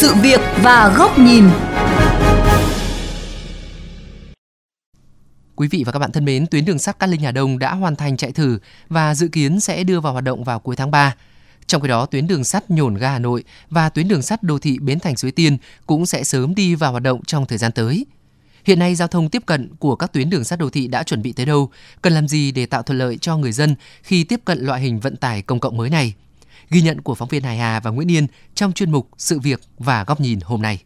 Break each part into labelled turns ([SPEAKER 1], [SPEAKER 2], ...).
[SPEAKER 1] sự việc và góc nhìn.
[SPEAKER 2] Quý vị và các bạn thân mến, tuyến đường sắt Cát Linh Hà Đông đã hoàn thành chạy thử và dự kiến sẽ đưa vào hoạt động vào cuối tháng 3. Trong khi đó, tuyến đường sắt Nhổn ga Hà Nội và tuyến đường sắt đô thị Bến Thành Suối Tiên cũng sẽ sớm đi vào hoạt động trong thời gian tới. Hiện nay giao thông tiếp cận của các tuyến đường sắt đô thị đã chuẩn bị tới đâu, cần làm gì để tạo thuận lợi cho người dân khi tiếp cận loại hình vận tải công cộng mới này? Ghi nhận của phóng viên Hải Hà và Nguyễn Yên trong chuyên mục Sự việc và góc nhìn hôm nay.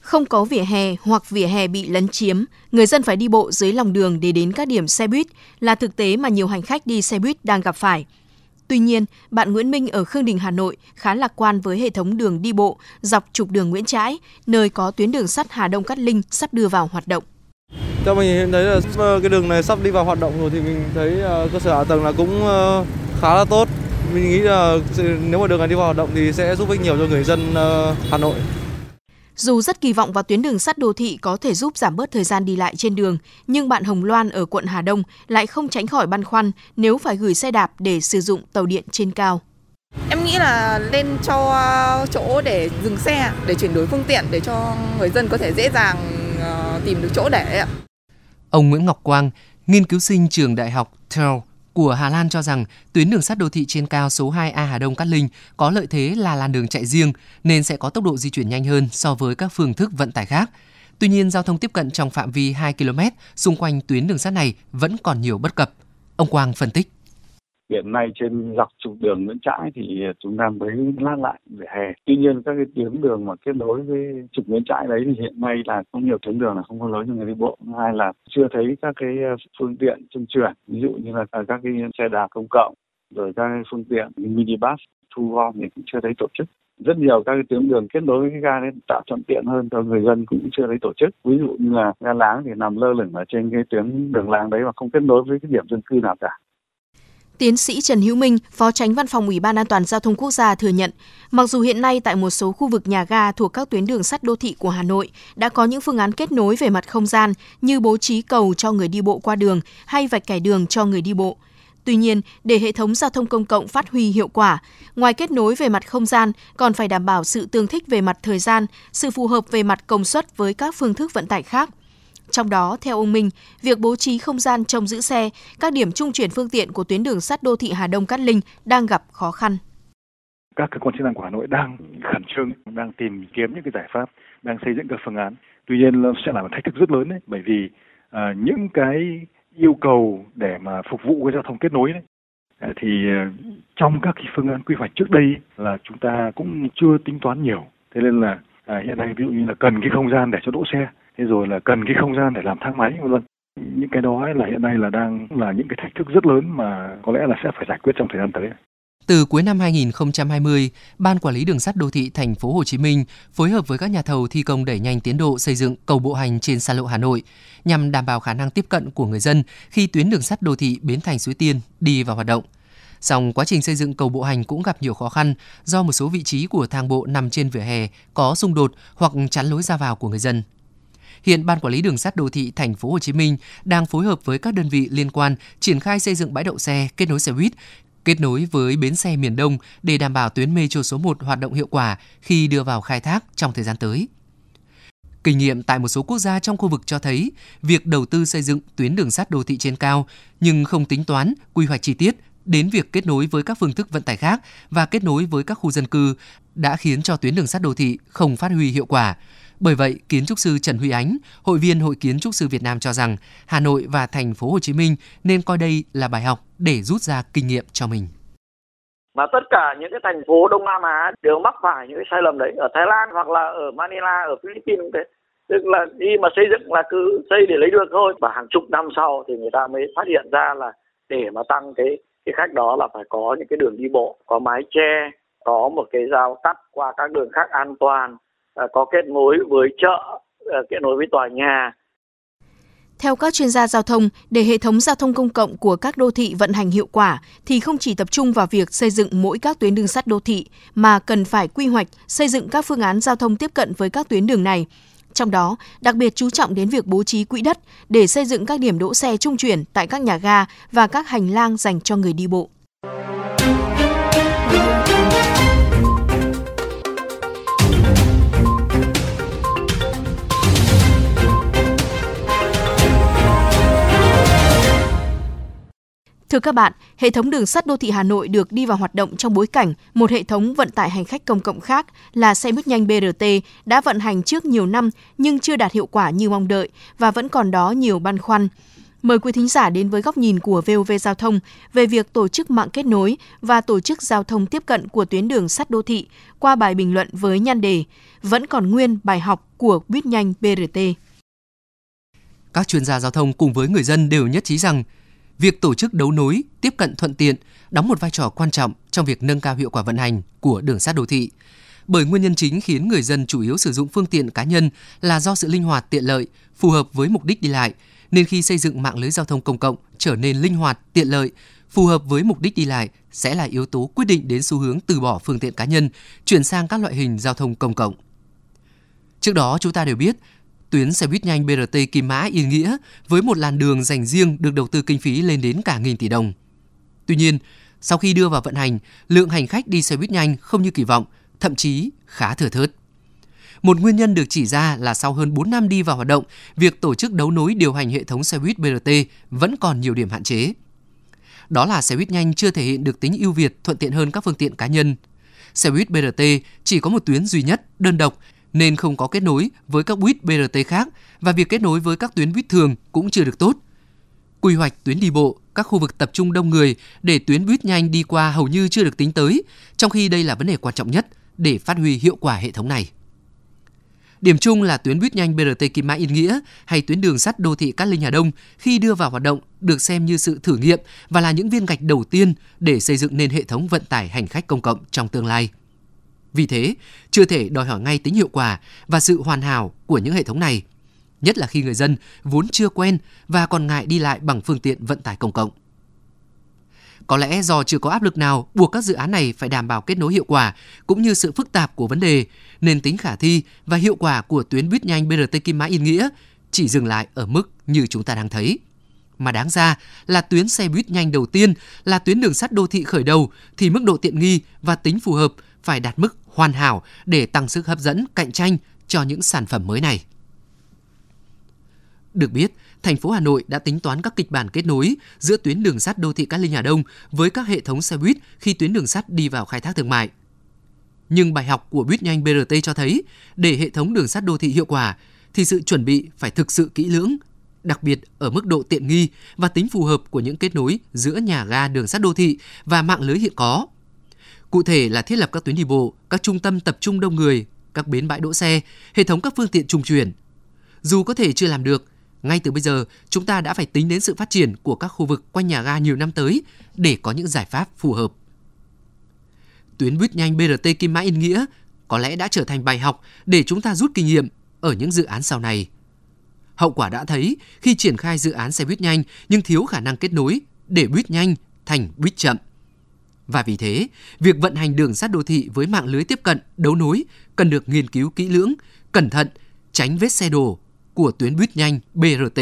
[SPEAKER 3] Không có vỉa hè hoặc vỉa hè bị lấn chiếm, người dân phải đi bộ dưới lòng đường để đến các điểm xe buýt là thực tế mà nhiều hành khách đi xe buýt đang gặp phải. Tuy nhiên, bạn Nguyễn Minh ở Khương Đình, Hà Nội khá lạc quan với hệ thống đường đi bộ dọc trục đường Nguyễn Trãi, nơi có tuyến đường sắt Hà Đông Cát Linh sắp đưa vào hoạt động.
[SPEAKER 4] Theo mình hiện thấy là ờ, cái đường này sắp đi vào hoạt động rồi thì mình thấy ờ, cơ sở hạ tầng là cũng ờ, khá là tốt. Mình nghĩ là nếu mà đường này đi vào hoạt động thì sẽ giúp ích nhiều cho người dân Hà Nội.
[SPEAKER 3] Dù rất kỳ vọng vào tuyến đường sắt đô thị có thể giúp giảm bớt thời gian đi lại trên đường, nhưng bạn Hồng Loan ở quận Hà Đông lại không tránh khỏi băn khoăn nếu phải gửi xe đạp để sử dụng tàu điện trên cao.
[SPEAKER 5] Em nghĩ là lên cho chỗ để dừng xe, để chuyển đổi phương tiện để cho người dân có thể dễ dàng ờ, tìm được chỗ để.
[SPEAKER 2] Ông Nguyễn Ngọc Quang, nghiên cứu sinh trường đại học Tel của Hà Lan cho rằng tuyến đường sắt đô thị trên cao số 2A Hà Đông Cát Linh có lợi thế là làn đường chạy riêng nên sẽ có tốc độ di chuyển nhanh hơn so với các phương thức vận tải khác. Tuy nhiên, giao thông tiếp cận trong phạm vi 2 km xung quanh tuyến đường sắt này vẫn còn nhiều bất cập. Ông Quang phân tích
[SPEAKER 6] hiện nay trên dọc trục đường Nguyễn Trãi thì chúng ta mới lát lại vỉa hè. Tuy nhiên các cái tuyến đường mà kết nối với trục Nguyễn Trãi đấy thì hiện nay là có nhiều tuyến đường là không có lối cho người đi bộ. Hai là chưa thấy các cái ờ, phương tiện trung chuyển, ví dụ như là ờ, các cái xe đạp công cộng, rồi các cái phương tiện minibus thu gom thì cũng chưa thấy tổ chức rất nhiều các cái tuyến đường kết nối với cái ga nên tạo thuận tiện hơn cho người dân cũng chưa thấy tổ chức ví dụ như là ga láng thì nằm lơ lửng ở trên cái tuyến đường làng đấy mà không kết nối với cái điểm dân cư nào cả
[SPEAKER 3] Tiến sĩ Trần Hữu Minh, Phó Tránh Văn phòng Ủy ban An toàn giao thông quốc gia thừa nhận, mặc dù hiện nay tại một số khu vực nhà ga thuộc các tuyến đường sắt đô thị của Hà Nội đã có những phương án kết nối về mặt không gian như bố trí cầu cho người đi bộ qua đường hay vạch kẻ đường cho người đi bộ. Tuy nhiên, để hệ thống giao thông công cộng phát huy hiệu quả, ngoài kết nối về mặt không gian, còn phải đảm bảo sự tương thích về mặt thời gian, sự phù hợp về mặt công suất với các phương thức vận tải khác – trong đó, theo ông Minh, việc bố trí không gian trông giữ xe, các điểm trung chuyển phương tiện của tuyến đường sắt đô thị Hà Đông Cát Linh đang gặp khó khăn.
[SPEAKER 7] Các cơ quan chức năng của Hà Nội đang khẩn trương, đang tìm kiếm những cái giải pháp, đang xây dựng các phương án. Tuy nhiên nó sẽ là một thách thức rất lớn đấy, bởi vì à, những cái yêu cầu để mà phục vụ cái giao thông kết nối đấy, à, thì à, trong các cái phương án quy hoạch trước đây là chúng ta cũng chưa tính toán nhiều. Thế nên là à, hiện nay ví dụ như là cần cái không gian để cho đỗ xe thế rồi là cần cái không gian để làm thang máy vân vân những cái đó là hiện nay là đang là những cái thách thức rất lớn mà có lẽ là sẽ phải giải quyết trong thời gian tới.
[SPEAKER 2] Từ cuối năm 2020, Ban Quản lý Đường sắt Đô thị Thành phố Hồ Chí Minh phối hợp với các nhà thầu thi công đẩy nhanh tiến độ xây dựng cầu bộ hành trên xa lộ Hà Nội nhằm đảm bảo khả năng tiếp cận của người dân khi tuyến đường sắt đô thị Bến Thành Suối Tiên đi vào hoạt động. Song quá trình xây dựng cầu bộ hành cũng gặp nhiều khó khăn do một số vị trí của thang bộ nằm trên vỉa hè có xung đột hoặc chắn lối ra vào của người dân. Hiện Ban Quản lý Đường sắt Đô thị Thành phố Hồ Chí Minh đang phối hợp với các đơn vị liên quan triển khai xây dựng bãi đậu xe kết nối xe buýt kết nối với bến xe miền Đông để đảm bảo tuyến metro số 1 hoạt động hiệu quả khi đưa vào khai thác trong thời gian tới. Kinh nghiệm tại một số quốc gia trong khu vực cho thấy, việc đầu tư xây dựng tuyến đường sắt đô thị trên cao nhưng không tính toán, quy hoạch chi tiết đến việc kết nối với các phương thức vận tải khác và kết nối với các khu dân cư đã khiến cho tuyến đường sắt đô thị không phát huy hiệu quả, bởi vậy, kiến trúc sư Trần Huy Ánh, hội viên Hội kiến trúc sư Việt Nam cho rằng Hà Nội và thành phố Hồ Chí Minh nên coi đây là bài học để rút ra kinh nghiệm cho mình.
[SPEAKER 8] Mà tất cả những cái thành phố Đông Nam Á đều mắc phải những cái sai lầm đấy ở Thái Lan hoặc là ở Manila, ở Philippines thế. Tức là đi mà xây dựng là cứ xây để lấy được thôi và hàng chục năm sau thì người ta mới phát hiện ra là để mà tăng cái cái khách đó là phải có những cái đường đi bộ, có mái che, có một cái giao cắt qua các đường khác an toàn À, có kết nối với chợ, à, kết nối với tòa nhà.
[SPEAKER 3] Theo các chuyên gia giao thông, để hệ thống giao thông công cộng của các đô thị vận hành hiệu quả thì không chỉ tập trung vào việc xây dựng mỗi các tuyến đường sắt đô thị mà cần phải quy hoạch, xây dựng các phương án giao thông tiếp cận với các tuyến đường này. Trong đó, đặc biệt chú trọng đến việc bố trí quỹ đất để xây dựng các điểm đỗ xe trung chuyển tại các nhà ga và các hành lang dành cho người đi bộ. Thưa các bạn, hệ thống đường sắt đô thị Hà Nội được đi vào hoạt động trong bối cảnh một hệ thống vận tải hành khách công cộng khác là xe buýt nhanh BRT đã vận hành trước nhiều năm nhưng chưa đạt hiệu quả như mong đợi và vẫn còn đó nhiều băn khoăn. Mời quý thính giả đến với góc nhìn của VOV Giao thông về việc tổ chức mạng kết nối và tổ chức giao thông tiếp cận của tuyến đường sắt đô thị qua bài bình luận với nhan đề Vẫn còn nguyên bài học của buýt nhanh BRT.
[SPEAKER 2] Các chuyên gia giao thông cùng với người dân đều nhất trí rằng việc tổ chức đấu nối, tiếp cận thuận tiện đóng một vai trò quan trọng trong việc nâng cao hiệu quả vận hành của đường sắt đô thị. Bởi nguyên nhân chính khiến người dân chủ yếu sử dụng phương tiện cá nhân là do sự linh hoạt tiện lợi, phù hợp với mục đích đi lại, nên khi xây dựng mạng lưới giao thông công cộng trở nên linh hoạt, tiện lợi, phù hợp với mục đích đi lại sẽ là yếu tố quyết định đến xu hướng từ bỏ phương tiện cá nhân, chuyển sang các loại hình giao thông công cộng. Trước đó chúng ta đều biết, tuyến xe buýt nhanh BRT Kim Mã Yên Nghĩa với một làn đường dành riêng được đầu tư kinh phí lên đến cả nghìn tỷ đồng. Tuy nhiên, sau khi đưa vào vận hành, lượng hành khách đi xe buýt nhanh không như kỳ vọng, thậm chí khá thừa thớt. Một nguyên nhân được chỉ ra là sau hơn 4 năm đi vào hoạt động, việc tổ chức đấu nối điều hành hệ thống xe buýt BRT vẫn còn nhiều điểm hạn chế. Đó là xe buýt nhanh chưa thể hiện được tính ưu việt thuận tiện hơn các phương tiện cá nhân. Xe buýt BRT chỉ có một tuyến duy nhất, đơn độc nên không có kết nối với các buýt BRT khác và việc kết nối với các tuyến buýt thường cũng chưa được tốt. Quy hoạch tuyến đi bộ, các khu vực tập trung đông người để tuyến buýt nhanh đi qua hầu như chưa được tính tới, trong khi đây là vấn đề quan trọng nhất để phát huy hiệu quả hệ thống này. Điểm chung là tuyến buýt nhanh BRT Kim Mã Yên Nghĩa hay tuyến đường sắt đô thị Cát Linh Hà Đông khi đưa vào hoạt động được xem như sự thử nghiệm và là những viên gạch đầu tiên để xây dựng nên hệ thống vận tải hành khách công cộng trong tương lai. Vì thế, chưa thể đòi hỏi ngay tính hiệu quả và sự hoàn hảo của những hệ thống này, nhất là khi người dân vốn chưa quen và còn ngại đi lại bằng phương tiện vận tải công cộng. Có lẽ do chưa có áp lực nào buộc các dự án này phải đảm bảo kết nối hiệu quả cũng như sự phức tạp của vấn đề, nên tính khả thi và hiệu quả của tuyến buýt nhanh BRT Kim Mã Yên Nghĩa chỉ dừng lại ở mức như chúng ta đang thấy. Mà đáng ra là tuyến xe buýt nhanh đầu tiên là tuyến đường sắt đô thị khởi đầu thì mức độ tiện nghi và tính phù hợp phải đạt mức hoàn hảo để tăng sức hấp dẫn cạnh tranh cho những sản phẩm mới này. Được biết, thành phố Hà Nội đã tính toán các kịch bản kết nối giữa tuyến đường sắt đô thị Cát Linh Hà Đông với các hệ thống xe buýt khi tuyến đường sắt đi vào khai thác thương mại. Nhưng bài học của buýt nhanh BRT cho thấy, để hệ thống đường sắt đô thị hiệu quả thì sự chuẩn bị phải thực sự kỹ lưỡng, đặc biệt ở mức độ tiện nghi và tính phù hợp của những kết nối giữa nhà ga đường sắt đô thị và mạng lưới hiện có. Cụ thể là thiết lập các tuyến đi bộ, các trung tâm tập trung đông người, các bến bãi đỗ xe, hệ thống các phương tiện trung chuyển. Dù có thể chưa làm được, ngay từ bây giờ chúng ta đã phải tính đến sự phát triển của các khu vực quanh nhà ga nhiều năm tới để có những giải pháp phù hợp. Tuyến buýt nhanh BRT Kim Mã Yên Nghĩa có lẽ đã trở thành bài học để chúng ta rút kinh nghiệm ở những dự án sau này. Hậu quả đã thấy khi triển khai dự án xe buýt nhanh nhưng thiếu khả năng kết nối để buýt nhanh thành buýt chậm. Và vì thế, việc vận hành đường sắt đô thị với mạng lưới tiếp cận, đấu nối cần được nghiên cứu kỹ lưỡng, cẩn thận, tránh vết xe đổ của tuyến buýt nhanh BRT.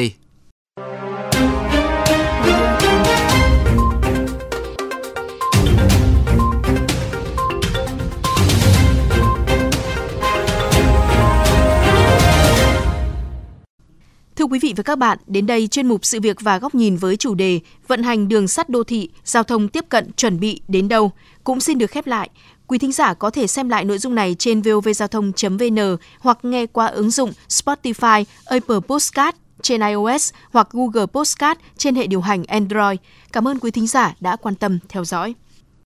[SPEAKER 3] Quý vị và các bạn, đến đây chuyên mục sự việc và góc nhìn với chủ đề vận hành đường sắt đô thị, giao thông tiếp cận chuẩn bị đến đâu cũng xin được khép lại. Quý thính giả có thể xem lại nội dung này trên vovgiao thông.vn hoặc nghe qua ứng dụng Spotify, Apple Podcast trên iOS hoặc Google Podcast trên hệ điều hành Android. Cảm ơn quý thính giả đã quan tâm theo dõi.